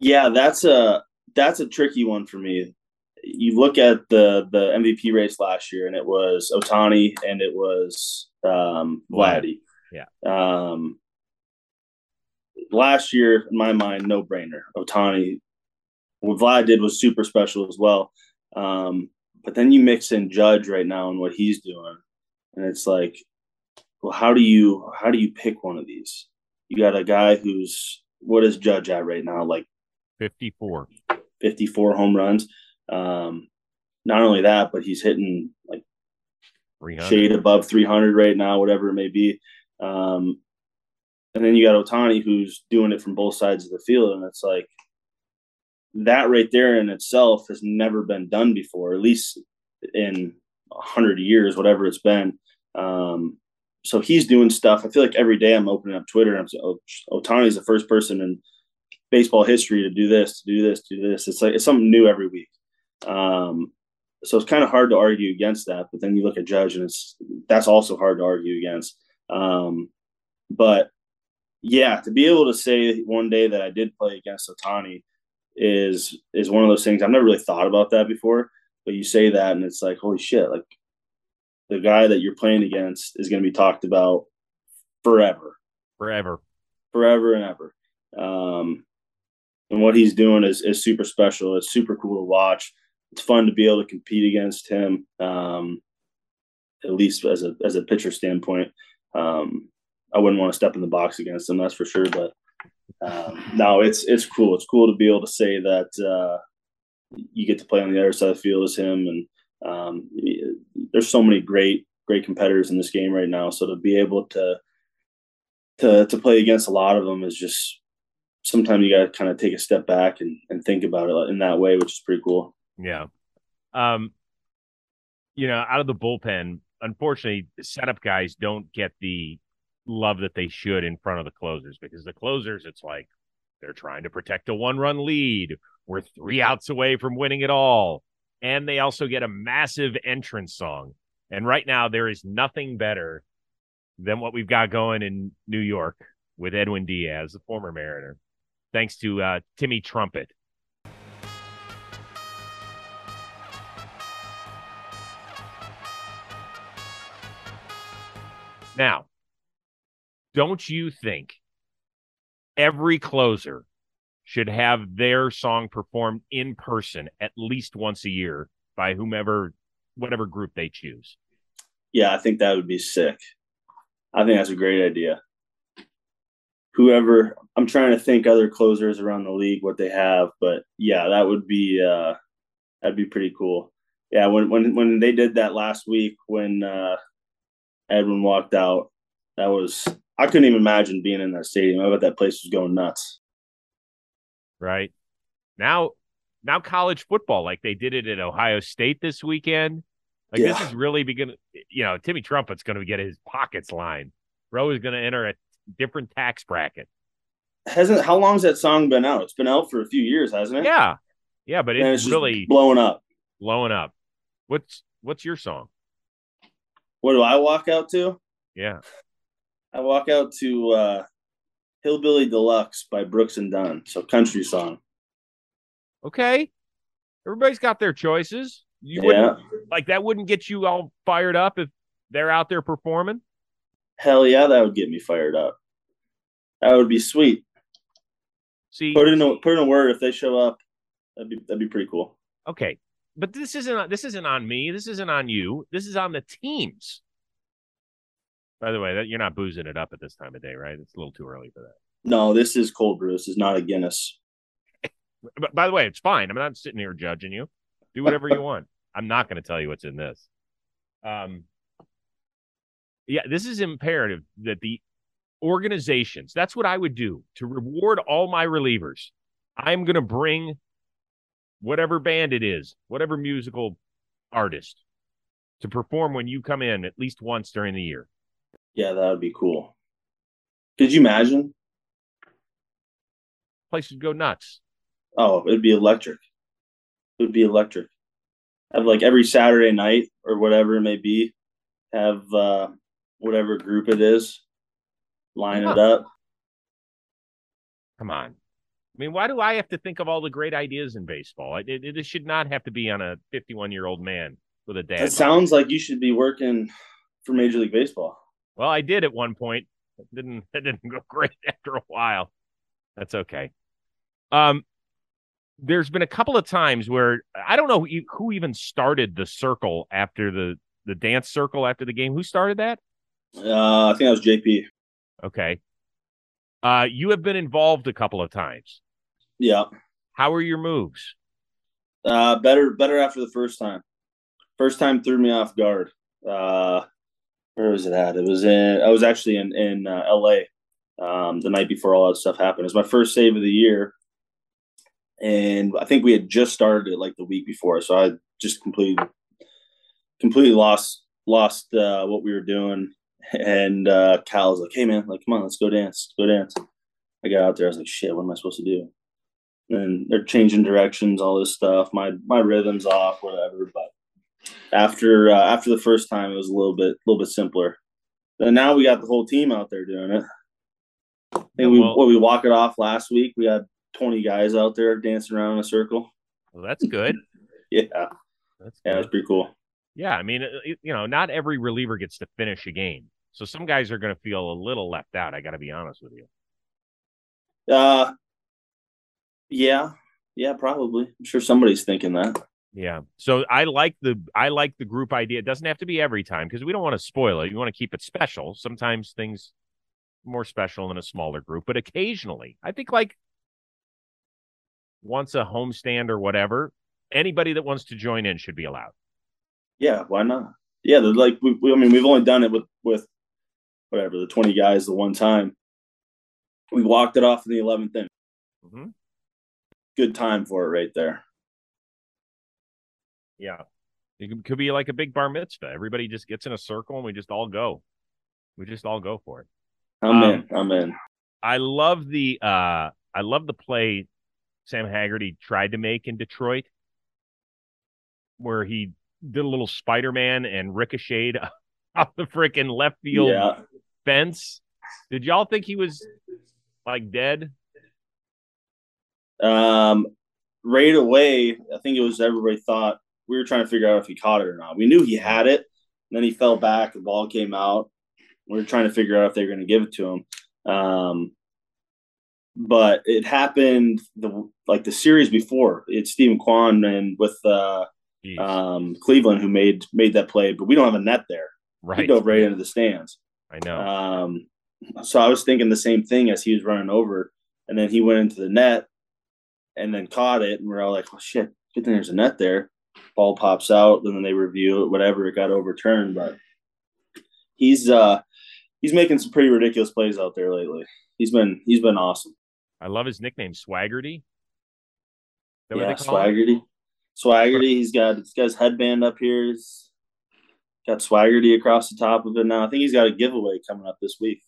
S2: Yeah, that's a that's a tricky one for me. You look at the the MVP race last year, and it was Ohtani and it was um, Vladdy.
S1: Yeah.
S2: Um, last year, in my mind, no brainer. Ohtani, what Vlad did was super special as well. Um, but then you mix in Judge right now and what he's doing, and it's like, well, how do you how do you pick one of these? You got a guy who's what is Judge at right now? Like
S1: 54.
S2: 54 home runs. Um, not only that, but he's hitting like
S1: 300.
S2: shade above 300 right now, whatever it may be. Um, and then you got Ohtani who's doing it from both sides of the field, and it's like that right there in itself has never been done before, at least in a hundred years, whatever it's been. Um, so he's doing stuff. I feel like every day I'm opening up Twitter and I'm saying, "Oh, Ohtani's the first person in baseball history to do this, to do this, to do this." It's like it's something new every week. Um, so it's kind of hard to argue against that. But then you look at Judge, and it's that's also hard to argue against. Um, but yeah, to be able to say one day that I did play against Ohtani is is one of those things I've never really thought about that before. But you say that, and it's like, holy shit! Like the guy that you're playing against is going to be talked about forever,
S1: Forever.
S2: forever and ever. Um, and what he's doing is is super special. It's super cool to watch. It's fun to be able to compete against him. Um, at least as a as a pitcher standpoint. Um, I wouldn't want to step in the box against him, that's for sure. But um, no, it's it's cool. It's cool to be able to say that uh, you get to play on the other side of the field as him, and um, there's so many great great competitors in this game right now. So to be able to to to play against a lot of them is just sometimes you got to kind of take a step back and, and think about it in that way, which is pretty cool.
S1: Yeah. Um, you know, out of the bullpen, unfortunately, the setup guys don't get the love that they should in front of the closers because the closers, it's like they're trying to protect a one run lead. We're three outs away from winning it all. And they also get a massive entrance song. And right now, there is nothing better than what we've got going in New York with Edwin Diaz, the former Mariner, thanks to uh, Timmy Trumpet. Now, don't you think every closer should have their song performed in person at least once a year by whomever, whatever group they choose?
S2: Yeah, I think that would be sick. I think that's a great idea. Whoever, I'm trying to think other closers around the league what they have, but yeah, that would be uh, that'd be pretty cool. Yeah, when when when they did that last week when uh, Edwin walked out, that was I couldn't even imagine being in that stadium. I bet that place was going nuts.
S1: Right now, now college football, like they did it at Ohio State this weekend. Like
S2: Yeah.
S1: this is really beginning. You know, Timmy Trumpet's going to get his pockets lined. Bro is going to enter a different tax bracket.
S2: Hasn't how long's that song been out? It's been out for a few years, hasn't it?
S1: Yeah, yeah, but it's,
S2: it's
S1: really
S2: blowing up.
S1: blowing up. What's what's your song?
S2: What do I walk out to?
S1: Yeah,
S2: I walk out to uh, "Hillbilly Deluxe" by Brooks and Dunn. So country song.
S1: okay. Everybody's got their choices. You
S2: Yeah.
S1: like that. Wouldn't get you all fired up if they're out there performing.
S2: Hell yeah, that would get me fired up. That would be sweet.
S1: See,
S2: Put in a put in a word if they show up. That'd be that'd be pretty cool.
S1: okay, but this isn't this isn't on me. This isn't on you. This is on the teams. By the way, that you're not boozing it up at this time of day, right? It's a little too early for that.
S2: No, this is cold brew. This is not a Guinness. [laughs]
S1: But by the way, it's fine. I'm not sitting here judging you. Do whatever you [laughs] want. I'm not going to tell you what's in this. Um, yeah, this is imperative that the organizations. That's what I would do to reward all my relievers. I'm going to bring whatever band it is, whatever musical artist, to perform when you come in at least once during the year.
S2: Yeah, that would be cool. Could you imagine?
S1: Places go nuts.
S2: Oh, it'd be electric. It would be electric. Have like every Saturday night or whatever it may be, have uh, whatever group it is, line it up.
S1: Come on. I mean, why do I have to think of all the great ideas in baseball? It, it, it should not have to be on a 51 year old man with a dad.
S2: That sounds like you should be working for Major League Baseball.
S1: Well, I did at one point. It didn't [laughs] it didn't go great [laughs] after a while. That's okay. Um, there's been a couple of times where I don't know who, who even started the circle after the the dance circle after the game. Who started that?
S2: Uh, I think that was JP.
S1: Okay. Uh, you have been involved a couple of times.
S2: Yeah,
S1: How are your moves?
S2: uh, better better after the first time. First time threw me off guard. Uh, where was it at? It was in. I was actually in in uh, L.A. Um, the night before all that stuff happened. It was my first save of the year, and I think we had just started it like the week before, so I just completely completely lost lost uh, what we were doing. And uh, Cal was like, "Hey man, like come on, let's go dance, go dance." I got out there. I was like, "Shit, what am I supposed to do?" And they're changing directions, all this stuff. My my rhythm's off, whatever. But after uh, after the first time, it was a little bit a little bit simpler. Then now we got the whole team out there doing it. Think we
S1: Well-
S2: what we walk it off last week. We had twenty guys out there dancing around in a circle.
S1: Well, that's good. [laughs]
S2: Yeah,
S1: That's
S2: yeah, that's pretty cool.
S1: Yeah, I mean, uh, you know, not every reliever gets to finish a game, so some guys are going to feel a little left out. I got to be honest with you.
S2: Uh, yeah, yeah, probably. I'm sure somebody's thinking that.
S1: Yeah. So I like the I like the group idea. It doesn't have to be every time because we don't want to spoil it. You want to keep it special. Sometimes things more special in a smaller group, but occasionally, I think like once a homestand or whatever, anybody that wants to join in should be allowed.
S2: Yeah, why not? Yeah, like we, we, I mean, we've only done it with with whatever the twenty guys the one time. We walked it off in the eleventh inning.
S1: hmm
S2: Good time for it right there.
S1: Yeah. It could- could be like a big bar mitzvah. Everybody just gets in a circle and we just all go. We just all go for it.
S2: I'm
S1: Um,
S2: in. I'm in.
S1: I love the uh I love the play Sam Haggerty tried to make in Detroit where he did a little Spider-Man and ricocheted [laughs] off the freaking left field
S2: Yeah,
S1: fence. Did y'all think he was like dead?
S2: Um, right away, I think it was everybody thought we were trying to figure out if he caught it or not. We knew he had it. And then he fell back. The ball came out. We were trying to figure out if they were going to give it to him. Um, but it happened the like the series before. It's Steven Kwan and with uh, um, Cleveland who made made that play, but we don't have a net there.
S1: Right, He
S2: dove right into the stands.
S1: I know.
S2: Um, so I was thinking the same thing as he was running over, and then he went into the net, and then caught it, and we're all like, "Oh shit, good thing there's a net there." Ball pops out, and then they review it, whatever. It got overturned, but he's uh he's making some pretty ridiculous plays out there lately. He's been he's been awesome.
S1: I love his nickname, Swaggerty. Is that what
S2: Yeah,
S1: him?
S2: Swaggerty, Swaggerty. He's got he's got his headband up here. He's got Swaggerty across the top of it now. I think he's got a giveaway coming up this week.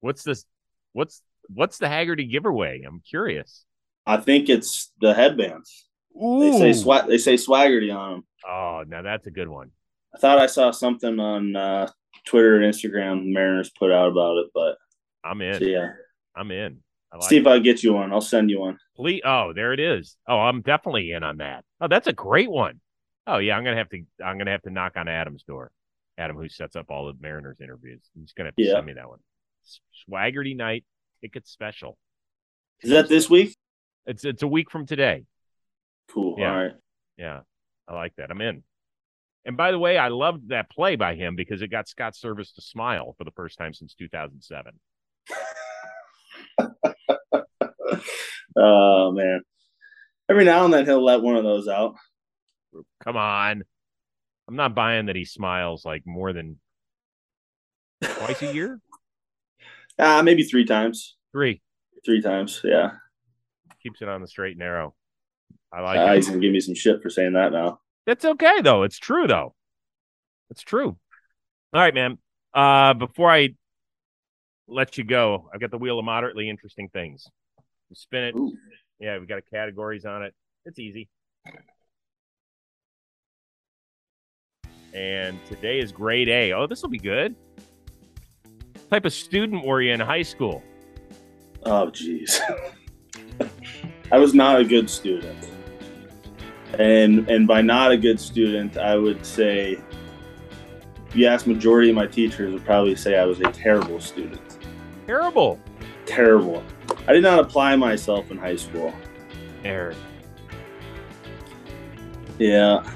S1: What's this? What's what's the Haggerty giveaway? I'm curious.
S2: I think it's the headbands. They say swag. They say Swaggerty on them.
S1: Oh, now that's a good one.
S2: I thought I saw something on uh, Twitter and Instagram. Mariners put out about it, but
S1: I'm in.
S2: so, yeah.
S1: I'm in. I like
S2: See if I get you one. I'll send you one.
S1: Please. Oh, there it is. Oh, I'm definitely in on that. Oh, that's a great one. Oh yeah, I'm gonna have to. I'm gonna have to knock on Adam's door. Adam, who sets up all the Mariners interviews, he's gonna have to
S2: Yeah.
S1: send me that one. Swaggerty night ticket special.
S2: Is that this week?
S1: It's it's a week from today.
S2: Cool.
S1: Yeah.
S2: All right.
S1: Yeah, I like that. I'm in. And by the way, I loved that play by him because it got Scott Servais to smile for the first time since 2007. [laughs]
S2: Oh man. Every now and then he'll let one of those out.
S1: Come on. I'm not buying that he smiles like more than twice a year.
S2: Ah, [laughs] maybe three times.
S1: Three
S2: Three times. Yeah.
S1: keeps it on the straight and narrow. I like it.
S2: he's gonna give me some shit for saying that now.
S1: That's okay though. It's true though. It's true. All right, man. Uh, before I let you go, I've got the wheel of moderately interesting things. You spin it.
S2: Ooh.
S1: Yeah, we've got categories on it. It's easy. And today is grade A. Oh, this will be good. What type of student were you in high school?
S2: Oh, jeez. [laughs] I was not a good student, and and by not a good student, I would say. Ask majority of my teachers would probably say I was a terrible student.
S1: Terrible.
S2: Terrible. I did not apply myself in high school.
S1: Erik.
S2: Yeah.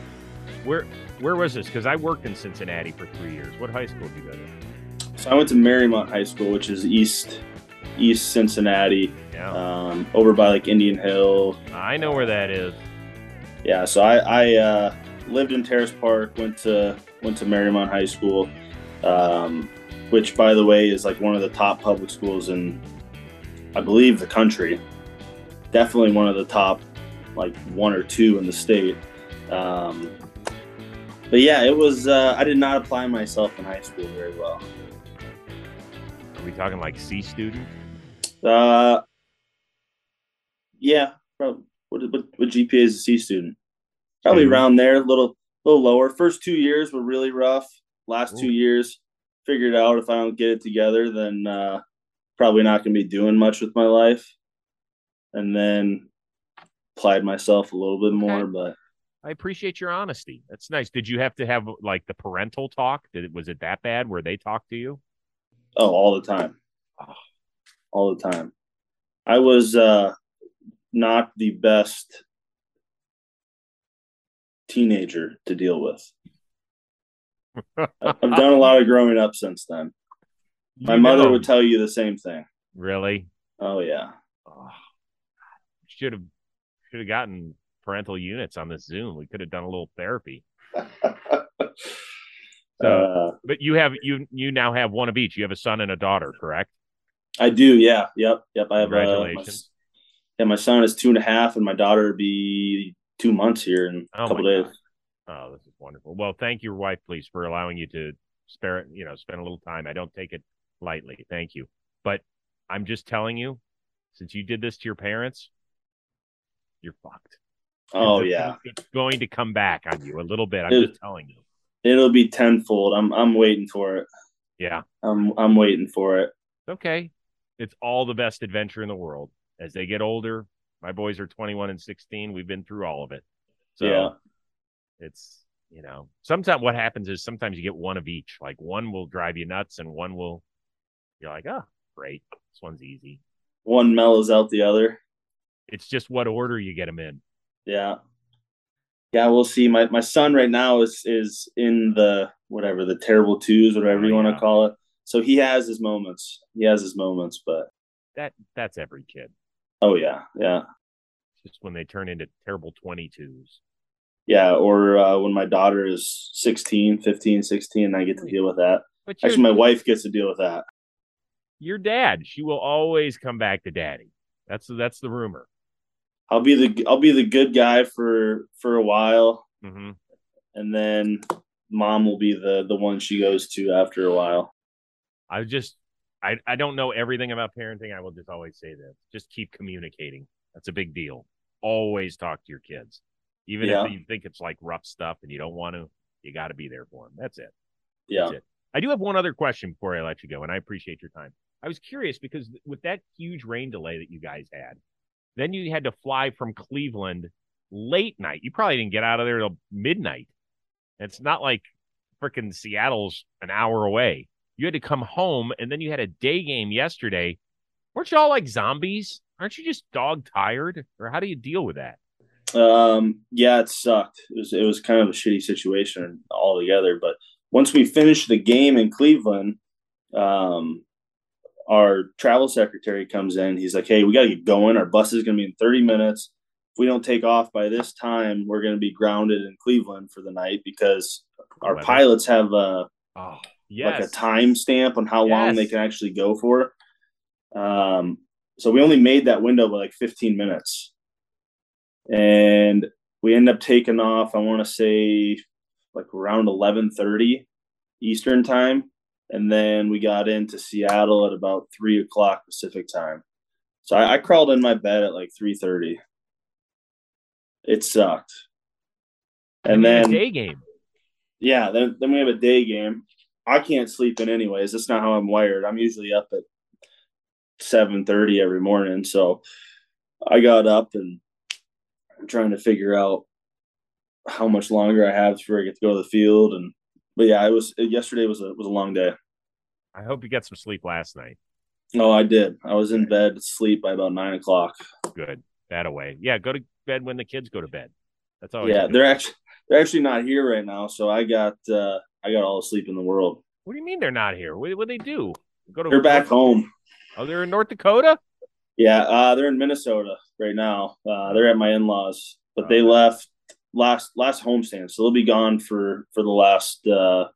S1: Where where was this? Because I worked in Cincinnati for three years. What high school did you go to?
S2: So I went to Mariemont High School, which is east East Cincinnati,
S1: Yeah,
S2: um, over by like Indian Hill.
S1: I know where that is.
S2: Yeah, so I, I uh, lived in Terrace Park, went to went to Mariemont High School, um, which by the way is like one of the top public schools in, I believe, the country. Definitely one of the top, like one or two in the state. Um, but yeah, it was. Uh, I did not apply myself in high school very well.
S1: Are we talking like C student?
S2: Uh, yeah, probably. What, what, what GPA is a C student? Probably
S1: Mhm.
S2: around there, a little, little lower. First two years were really rough. Last two years, figured out if I don't get it together, then uh, probably not going to be doing much with my life. And then applied myself a little bit more, but
S1: I appreciate your honesty. That's nice. Did you have to have like the parental talk? Did it was it that bad where they talked to you?
S2: oh, all the time, all the time. I was uh, not the best teenager to deal with. I've done a lot of growing up since then. [laughs] My
S1: You
S2: mother
S1: know.
S2: would tell you the same thing.
S1: really.
S2: Oh yeah.
S1: Oh, should have should have gotten parental units on this Zoom. We could have done a little therapy. [laughs] So,
S2: Uh,
S1: but you have you you now have one of each. You have a son and a daughter, correct?
S2: I do. Yeah. Yep. Yep. I have. Uh, my,
S1: Congratulations.
S2: yeah, my son is two and a half, and my daughter will be two months here in a
S1: Oh
S2: couple days.
S1: God. Oh, this is wonderful. Well, thank your wife, please, for allowing you to spare you know spend a little time. I don't take it lightly. Thank you. But I'm just telling you, since you did this to your parents, you're fucked.
S2: Oh yeah.
S1: it's going to come back on you a little bit. I'm
S2: It-
S1: just telling you.
S2: It'll be tenfold. I'm. I'm waiting for it.
S1: Yeah.
S2: I'm. I'm waiting for it.
S1: Okay. It's all the best adventure in the world. As they get older, my boys are 21 and 16. We've been through all of it. So
S2: Yeah.
S1: it's, you know, sometimes what happens is sometimes you get one of each. Like one will drive you nuts and one will, you're like, oh, great. This one's easy.
S2: One mellows out the other.
S1: It's just what order you get them in.
S2: Yeah. Yeah, we'll see. My my son right now is is in the whatever the terrible twos, whatever
S1: Oh,
S2: you want to call it. So he has his moments. He has his moments, but
S1: That That's every kid.
S2: oh yeah, yeah,
S1: It's just when they turn into terrible 22s.
S2: yeah. Or uh, when my daughter is 16, 15, 16, I get to deal with that.
S1: But
S2: Actually, my wife gets to deal with that.
S1: your dad, she will always come back to daddy. That's that's the rumor.
S2: I'll be the I'll be the good guy for for a while,
S1: hmm
S2: and then mom will be the the one she goes to after a while.
S1: I just I I don't know everything about parenting. I will just always say this. Just keep communicating. That's a big deal. Always talk to your kids. Even
S2: Yeah.
S1: if you think it's like rough stuff and you don't want to, you got to be there for them. That's it.
S2: Yeah.
S1: That's it. I do have one other question before I let you go, and I appreciate your time. I was curious because with that huge rain delay that you guys had, then you had to fly from Cleveland late night. You probably didn't get out of there till midnight. It's not like freaking Seattle's an hour away. You had to come home, and then you had a day game yesterday. Weren't y'all like zombies? Aren't you just dog tired? Or how do you deal with that?
S2: Um, yeah, it sucked. It was it was kind of a shitty situation altogether. But once we finished the game in Cleveland, um, our travel secretary comes in. He's like, "Hey, we got to get going. Our bus is going to be in thirty minutes. If we don't take off by this time, we're going to be grounded in Cleveland for the night because our
S1: Weather.
S2: pilots have a
S1: Oh, yes.
S2: like a time stamp on how long they can actually go for. Um, so we only made that window by like 15 minutes. And we end up taking off, I want to say like around 11:30 Eastern time. And then we got into Seattle at about three o'clock Pacific time. So I, I crawled in my bed at like 3:30. It sucked. And
S1: You mean a
S2: then
S1: day game.
S2: yeah, then then we have a day game. I can't sleep in anyways. That's not how I'm wired. I'm usually up at seven thirty every morning. So I got up and I'm trying to figure out how much longer I have before I get to go to the field. And but yeah, it was yesterday was a was a long day.
S1: I hope you get some sleep last night.
S2: No, I did. I was in bed asleep by about nine o'clock.
S1: Good. That away. Yeah, go to bed when the kids go to bed. That's all.
S2: Yeah, they're actually they're actually not here right now, so I got uh I got all the sleep in the world.
S1: What do you mean they're not here? What what they do?
S2: Go to They're back home.
S1: Oh, they're in North Dakota.
S2: Yeah, uh, they're in Minnesota right now. Uh, they're at my in laws, but they left last last homestand, so they'll be gone for for the last uh,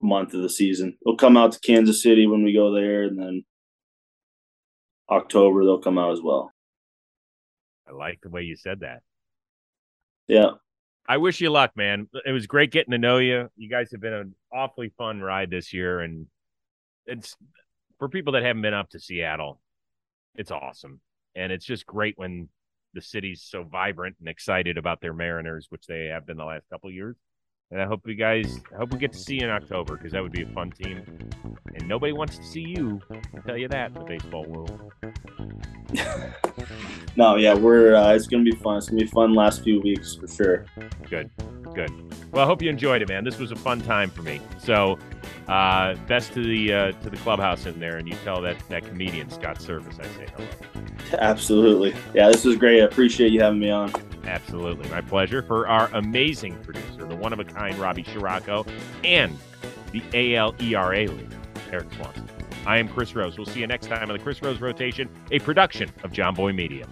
S2: month of the season. They'll come out to Kansas City when we go there, and then October they'll come out as well.
S1: I like the way you said that.
S2: Yeah.
S1: I wish you luck, man. It was great getting to know you. You guys have been an awfully fun ride this year, and it's for people that haven't been up to Seattle. It's awesome, and it's just great when the city's so vibrant and excited about their Mariners, which they have been the last couple years. And I hope you guys, I hope we get to see you in October because that would be a fun team. And nobody wants to see you. I'll tell you that in the baseball world. [laughs]
S2: no, yeah, we're. Uh, it's gonna be fun. It's gonna be fun last few weeks for sure.
S1: Good, good. Well, I hope you enjoyed it, man. This was a fun time for me. So, uh, best to the uh, to the clubhouse in there, and you tell that that comedian Scott Servais I say hello.
S2: Absolutely. Yeah, this was great. I appreciate you having me on.
S1: Absolutely. My pleasure. For our amazing producer, the one of a kind Robbie Scirocco, and the AL ERA leader, Erik Swanson. I am Chris Rose. We'll see you next time on the Chris Rose Rotation, a production of Jomboy Media.